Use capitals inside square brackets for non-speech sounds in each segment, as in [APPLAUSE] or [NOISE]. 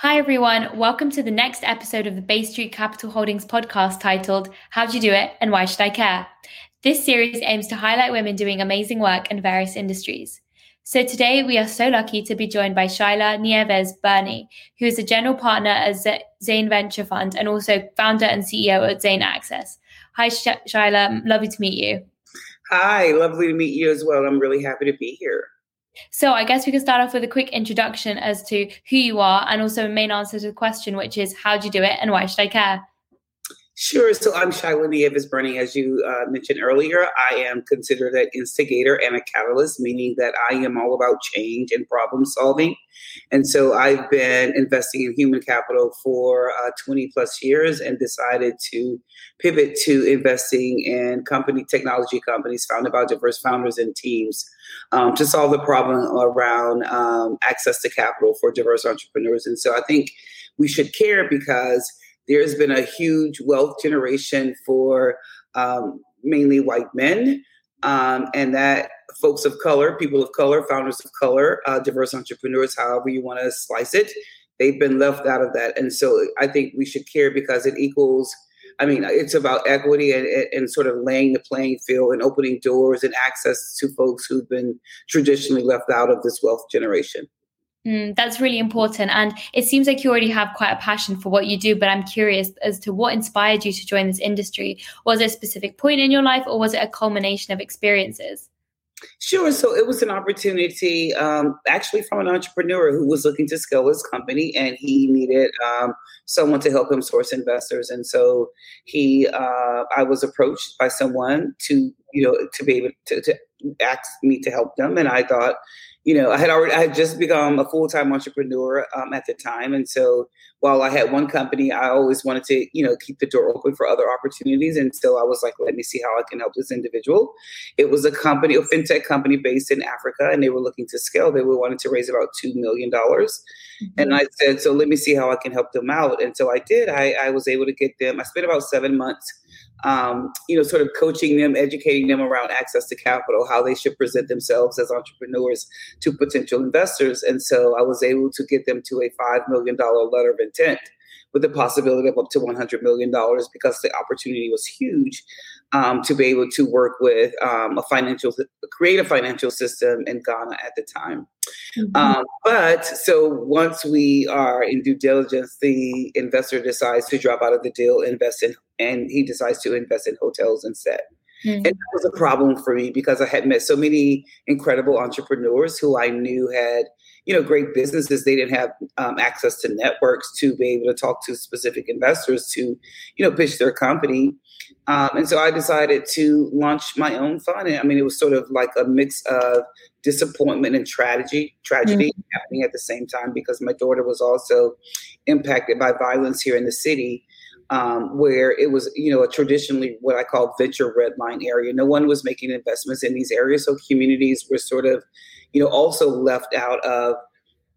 Hi, everyone. Welcome to the next episode of the Bay Street Capital Holdings podcast titled How'd You Do It and Why Should I Care? This series aims to highlight women doing amazing work in various industries. So today we are so lucky to be joined by Shila Nieves Burney, who is a general partner at Zane Venture Fund and also founder and CEO at Zane Access. Hi, Sh- Shila. Lovely to meet you. Hi, lovely to meet you as well. I'm really happy to be here. So I guess we can start off with a quick introduction as to who you are and also a main answer to the question, which is how do you do it and why should I care? Sure. So I'm Shila Nieves Burney. As you uh, mentioned earlier, I am considered an instigator and a catalyst, meaning that I am all about change and problem solving. And so I've been investing in human capital for uh, 20 plus years and decided to pivot to investing in company technology companies founded by diverse founders and teams um, to solve the problem around um, access to capital for diverse entrepreneurs. And so I think we should care because there's been a huge wealth generation for um, mainly white men, um, and that folks of color, people of color, founders of color, uh, diverse entrepreneurs, however you want to slice it, they've been left out of that. And so I think we should care because it equals. I mean, it's about equity and, and, sort of laying the playing field and opening doors and access to folks who've been traditionally left out of this wealth generation. Mm, that's really important. And it seems like you already have quite a passion for what you do, but I'm curious as to what inspired you to join this industry. Was it a specific point in your life or was it a culmination of experiences? Sure. So it was an opportunity, um, actually, from an entrepreneur who was looking to scale his company, and he needed um, someone to help him source investors. And so he, uh, I was approached by someone to, you know, to be able to, to ask me to help them, and I thought, you know, I had already, I had just become a full time entrepreneur um, at the time. And so while I had one company, I always wanted to, you know, keep the door open for other opportunities. And so I was like, let me see how I can help this individual. It was a company, a fintech company based in Africa, and they were looking to scale. They were wanting to raise about $2 million. Mm-hmm. And I said, so let me see how I can help them out. And so I did. I, I was able to get them, I spent about seven months um, you know, sort of coaching them, educating them around access to capital, how they should present themselves as entrepreneurs to potential investors. And so I was able to get them to a $5 million letter of intent with the possibility of up to $100 million because the opportunity was huge um, to be able to work with um, a financial, create a financial system in Ghana at the time. Mm-hmm. Um, but so once we are in due diligence, the investor decides to drop out of the deal, invest in, and he decides to invest in hotels instead. Mm-hmm. And that was a problem for me because I had met so many incredible entrepreneurs who I knew had, you know, great businesses. They didn't have um, access to networks to be able to talk to specific investors to, you know, pitch their company. Um, and so I decided to launch my own fund. And I mean, it was sort of like a mix of disappointment and tragedy, tragedy mm-hmm. happening at the same time because my daughter was also impacted by violence here in the city um, where it was, you know, a traditionally what I call venture red line area. No one was making investments in these areas, so communities were sort of, you know, also left out of,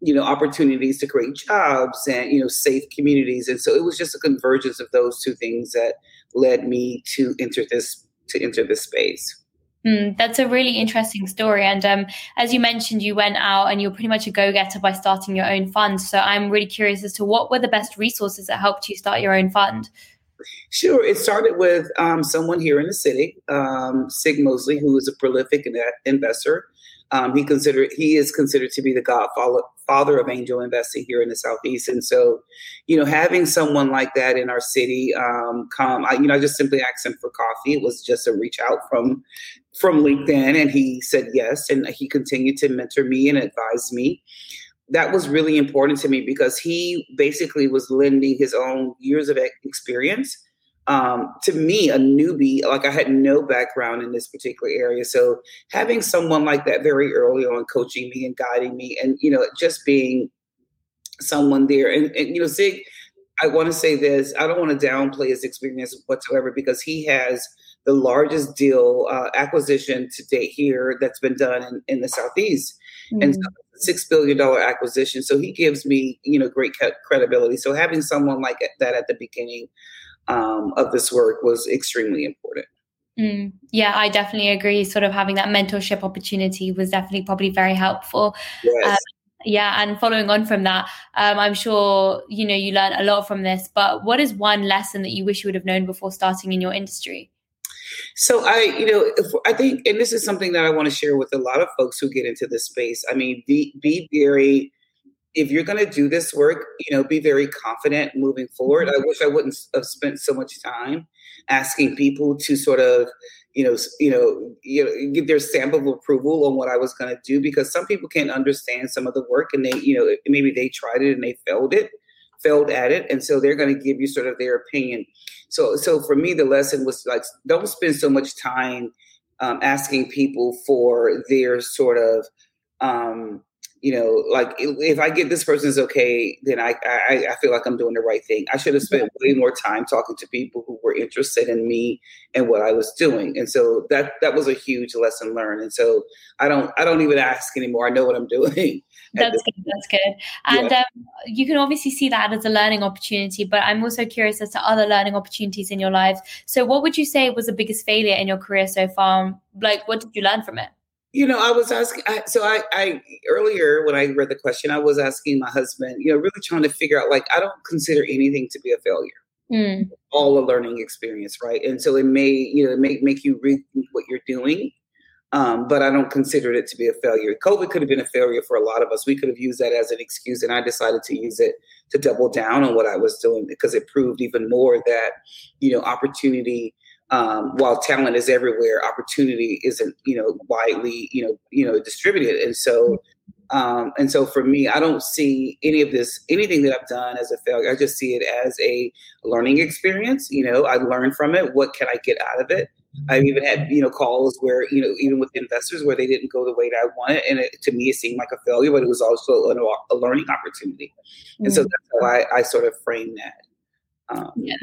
you know, opportunities to create jobs and you know safe communities. And so it was just a convergence of those two things that led me to enter this to enter this space. Mm, that's a really interesting story. And um, as you mentioned, you went out and you're pretty much a go getter by starting your own fund. So I'm really curious as to what were the best resources that helped you start your own fund? Sure. It started with um, someone here in the city, um, Sig Mosley, who is a prolific investor. Um, he considered he is considered to be the godfather of angel investing here in the southeast, and so, you know, having someone like that in our city um, come, I, you know, I just simply asked him for coffee. It was just a reach out from from LinkedIn, and he said yes, and he continued to mentor me and advise me. That was really important to me because he basically was lending his own years of experience um, to me, a newbie, like I had no background in this particular area. So having someone like that very early on coaching me and guiding me and, you know, just being someone there. And, and you know, Sig, I want to say this, I don't want to downplay his experience whatsoever because he has the largest deal uh, acquisition to date here that's been done in, in the Southeast. Mm-hmm. And so six billion dollar acquisition. So he gives me, you know, great credibility. So having someone like that at the beginning um, of this work was extremely important. Mm, yeah, I definitely agree. Sort of having that mentorship opportunity was definitely probably very helpful. Yes. Um, Yeah, and following on from that, um, I'm sure you know you learned a lot from this. But what is one lesson that you wish you would have known before starting in your industry? So I, you know, I think, and this is something that I want to share with a lot of folks who get into this space. I mean, be be very if you're going to do this work, you know, be very confident moving forward. Mm-hmm. I wish I wouldn't have spent so much time asking people to sort of, you know, you know, you know, give their stamp of approval on what I was going to do because some people can't understand some of the work and they, you know, maybe they tried it and they failed it, failed at it, and so they're going to give you sort of their opinion. So, so for me, the lesson was like, don't spend so much time um, asking people for their sort of um, you know, like if I get this person's okay, then I, I I feel like I'm doing the right thing. I should have spent way more time talking to people who were interested in me and what I was doing. And so that that was a huge lesson learned. And so I don't I don't even ask anymore. I know what I'm [LAUGHS] doing. That's good. That's good. And yeah. um, you can obviously see that as a learning opportunity. But I'm also curious as to other learning opportunities in your lives. So what would you say was the biggest failure in your career so far? Like, what did you learn from it? You know, I was asking. I, so I, I earlier when I read the question, I was asking my husband. You know, really trying to figure out like I don't consider anything to be a failure. Mm. All a learning experience, right? And so it may, you know, it may make you rethink what you're doing. Um, but I don't consider it to be a failure. COVID could have been a failure for a lot of us. We could have used that as an excuse, and I decided to use it to double down on what I was doing because it proved even more that, you know, opportunity um, while talent is everywhere, opportunity isn't, you know, widely, you know, you know, distributed. And so, um, and so for me, I don't see any of this, anything that I've done as a failure. I just see it as a learning experience. You know, I learned from it. What can I get out of it? I've even had, you know, calls where, you know, even with investors where they didn't go the way that I wanted. And it, to me, it seemed like a failure, but it was also a, a learning opportunity. And mm-hmm. so that's how I, I sort of frame that. Um, yeah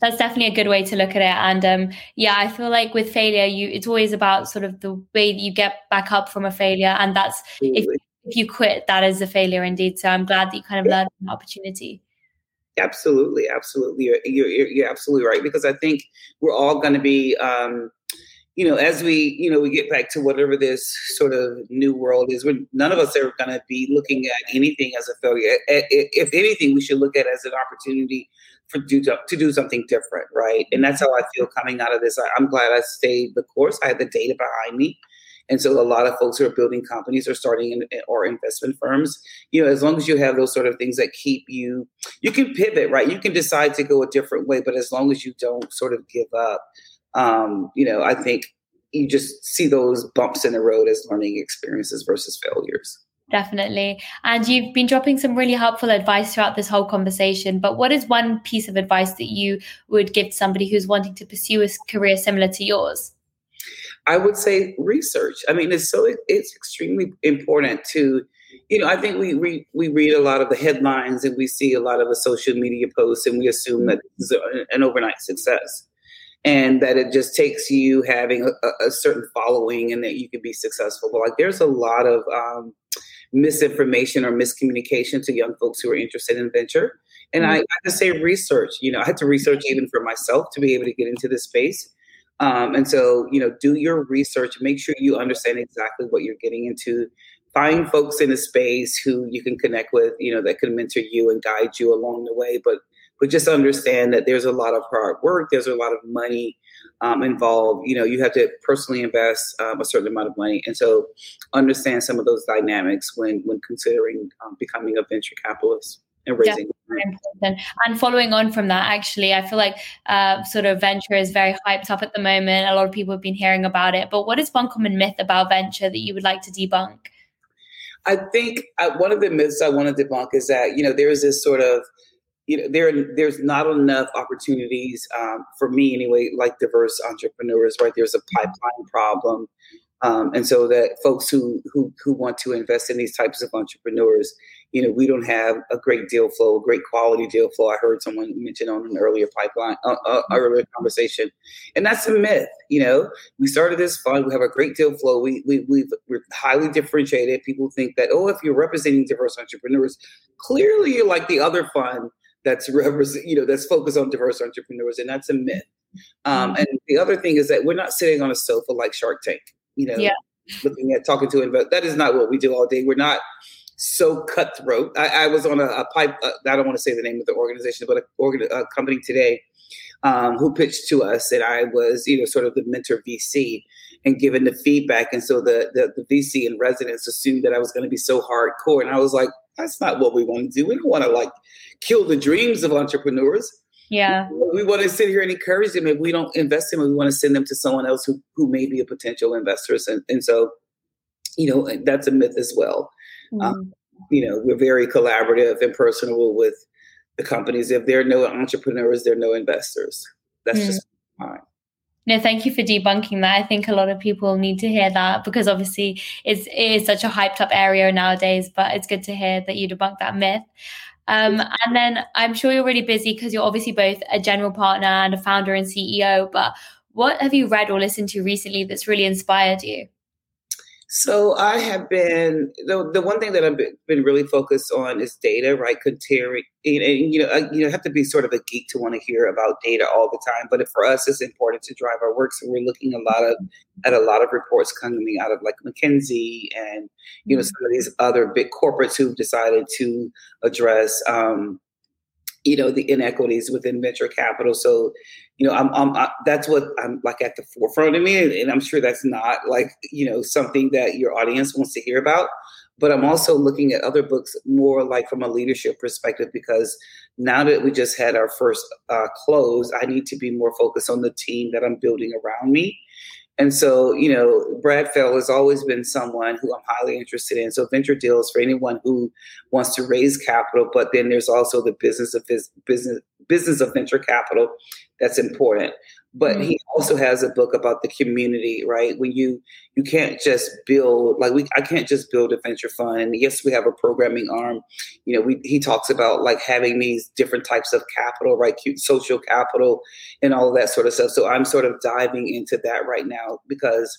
that's definitely a good way to look at it. And um, yeah i feel like with failure you it's always about sort of the way that you get back up from a failure. And that's if, if you quit that is a failure indeed. So i'm glad that you kind of learned an opportunity. Absolutely. Absolutely. You're, you're, you're, absolutely right. Because i think we're all going to be um, you know as we you know we get back to whatever this sort of new world is when none of us are going to be looking at anything as a failure. If anything we should look at it as an opportunity do to, do something different, right? And that's how I feel coming out of this. I, I'm glad I stayed the course. I had the data behind me. And so a lot of folks who are building companies or starting in, or investment firms, you know, as long as you have those sort of things that keep you, you can pivot, right? You can decide to go a different way, but as long as you don't sort of give up, um, you know, I think you just see those bumps in the road as learning experiences versus failures. Definitely. And you've been dropping some really helpful advice throughout this whole conversation. But what is one piece of advice that you would give to somebody who's wanting to pursue a career similar to yours? I would say research. I mean, it's so it's extremely important to, you know, I think we we we read a lot of the headlines and we see a lot of the social media posts and we assume that is an overnight success and that it just takes you having a, a certain following and that you can be successful. But like, there's a lot of um, misinformation or miscommunication to young folks who are interested in venture. And mm-hmm. I, I to say research. You know, I had to research even for myself to be able to get into this space. Um, and so, you know, do your research. Make sure you understand exactly what you're getting into. Find folks in the space who you can connect with. You know, that can mentor you and guide you along the way. But but just understand that there's a lot of hard work. There's a lot of money um, involved. You know, you have to personally invest um, a certain amount of money, and so understand some of those dynamics when when considering um, becoming a venture capitalist and raising. important. And following on from that, actually, I feel like uh, sort of venture is very hyped up at the moment. A lot of people have been hearing about it. But what is one common myth about venture that you would like to debunk? I think uh, one of the myths I want to debunk is that you know there is this sort of you know there there's not enough opportunities um, for me anyway like diverse entrepreneurs right? There's a pipeline problem um, and so that folks who, who who want to invest in these types of entrepreneurs you know we don't have a great deal flow a great quality deal flow. I heard someone mention on an earlier pipeline uh, uh, earlier conversation and that's a myth you know? We started this fund we have a great deal flow we, we we we're highly differentiated. People think that oh if you're representing diverse entrepreneurs clearly you're like the other fund that's you know, that's focused on diverse entrepreneurs, and that's a myth. Um, mm-hmm. and the other thing is that we're not sitting on a sofa like Shark Tank, you know, yeah. looking at talking to investors. That is not what we do all day. We're not so cutthroat. I, I was on a, a pipe. Uh, I don't want to say the name of the organization, but a, a company today um, who pitched to us, and I was, you know, sort of the mentor VC and given the feedback. And so the, the, the VC and residents assumed that I was going to be so hardcore. And I was like, that's not what we want to do. We don't want to like kill the dreams of entrepreneurs. Yeah. We want to sit here and encourage them. If we don't invest in them, we want to send them to someone else who, who may be a potential investor. And, and so, you know, that's a myth as well. Mm-hmm. Um, you know, we're very collaborative and personable with the companies. If there are no entrepreneurs, there are no investors. That's mm. just fine. No, thank you for debunking that. I think a lot of people need to hear that because obviously it's, it is such a hyped up area nowadays, but it's good to hear that you debunk that myth. Um, and then I'm sure you're really busy because you're obviously both a general partner and a founder and CEO. But what have you read or listened to recently that's really inspired you? So I have been the, the one thing that I've been, really focused on is data, right? Comparing, and, and you know, I, you know, have to be sort of a geek to want to hear about data all the time. But for us, it's important to drive our work. So we're looking a lot of at a lot of reports coming out of like McKinsey and you know mm-hmm. some of these other big corporates who've decided to address um, you know the inequities within venture capital so you know i'm, I'm I, that's what i'm like at the forefront of me and i'm sure that's not like you know something that your audience wants to hear about but i'm also looking at other books more like from a leadership perspective because now that we just had our first uh, close i need to be more focused on the team that i'm building around me and so, you know, Brad Feld has always been someone who I'm highly interested in. So, venture deals for anyone who wants to raise capital, but then there's also the business of business business of venture capital that's important but mm-hmm. he also has a book about the community right? When you you can't just build like we i can't just build a venture fund. And yes we have a programming arm. You know we, he talks about like having these different types of capital right? Social capital and all of that sort of stuff. So i'm sort of diving into that right now because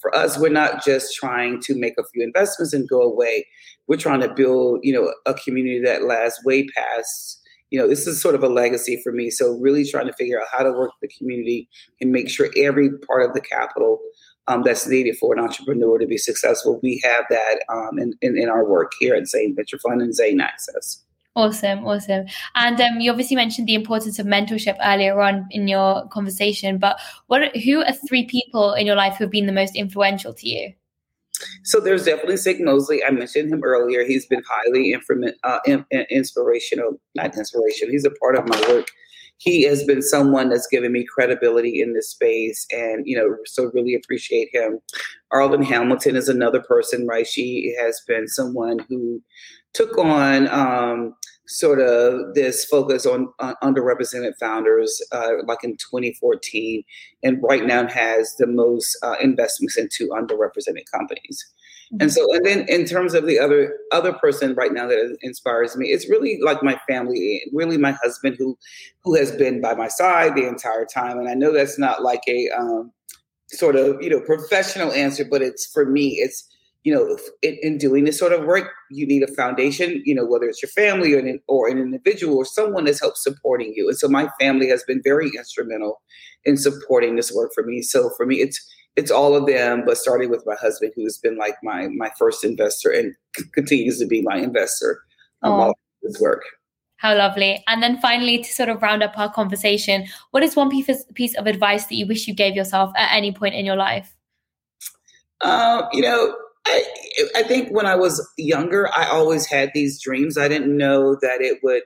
for us we're not just trying to make a few investments and go away. We're trying to build you know a community that lasts way past you know, this is sort of a legacy for me. So really trying to figure out how to work with the community and make sure every part of the capital um, that's needed for an entrepreneur to be successful, we have that um, in, in, in, our work here at Zane Venture Fund and Zane Access. Awesome, awesome. And um, you obviously mentioned the importance of mentorship earlier on in your conversation, but what who are three people in your life who have been the most influential to you? So there's definitely Sig Mosley. I mentioned him earlier. He's been highly inform- uh, inspirational, not inspirational. He's a part of my work. He has been someone that's given me credibility in this space, and you know, so really appreciate him. Arlan Hamilton is another person, right? She has been someone who took on um, sort of this focus on, on underrepresented founders, uh, like in 2014, and right now has the most uh, investments into underrepresented companies. Mm-hmm. And so, and then in terms of the other other person right now that inspires me, it's really like my family, really my husband who who has been by my side the entire time. And I know that's not like a um, sort of you know professional answer, but it's for me, it's you know, in, in, doing this sort of work, you need a foundation, you know, whether it's your family or an, or an individual or someone that's helped supporting you. And so my family has been very instrumental in supporting this work for me. So for me, it's it's all of them, but starting with my husband, who's been like my my first investor and c- continues to be my investor um, all this work. How lovely. And then finally, to sort of round up our conversation, what is one piece of, piece of advice that you wish you gave yourself at any point in your life? Uh, you know, I, I think when I was younger, I always had these dreams. I didn't know that it would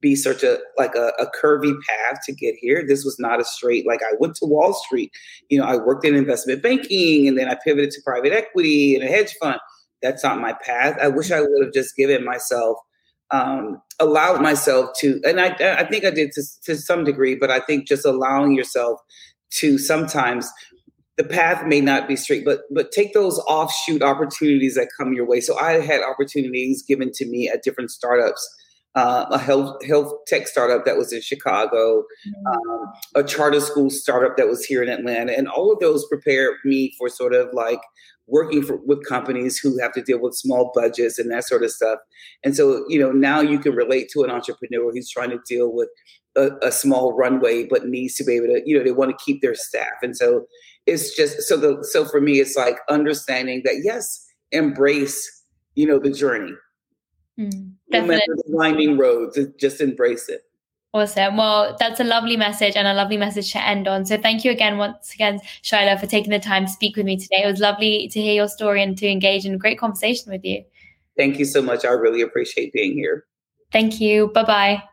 be such a like a, a, curvy path to get here. This was not a straight like I went to Wall Street. You know, I worked in investment banking and then I pivoted to private equity and a hedge fund. That's not my path. I wish I would have just given myself um, allowed myself to, and I, I think I did to, to some degree, but I think just allowing yourself to sometimes the path may not be straight, but but take those offshoot opportunities that come your way. So I had opportunities given to me at different startups. Uh, a health health tech startup that was in Chicago, um, a charter school startup that was here in Atlanta, and all of those prepared me for sort of like working for, with companies who have to deal with small budgets and that sort of stuff. And so, you know, now you can relate to an entrepreneur who's trying to deal with a, a small runway, but needs to be able to, you know, they want to keep their staff. And so, it's just so the so for me it's like understanding that yes embrace you know the journey Mm, no the winding roads, just embrace it. Awesome. Well, that's a lovely message and a lovely message to end on. So thank you again, once again, Shila, for taking the time to speak with me today. It was lovely to hear your story and to engage in a great conversation with you. Thank you so much. I really appreciate being here. Thank you. Bye bye.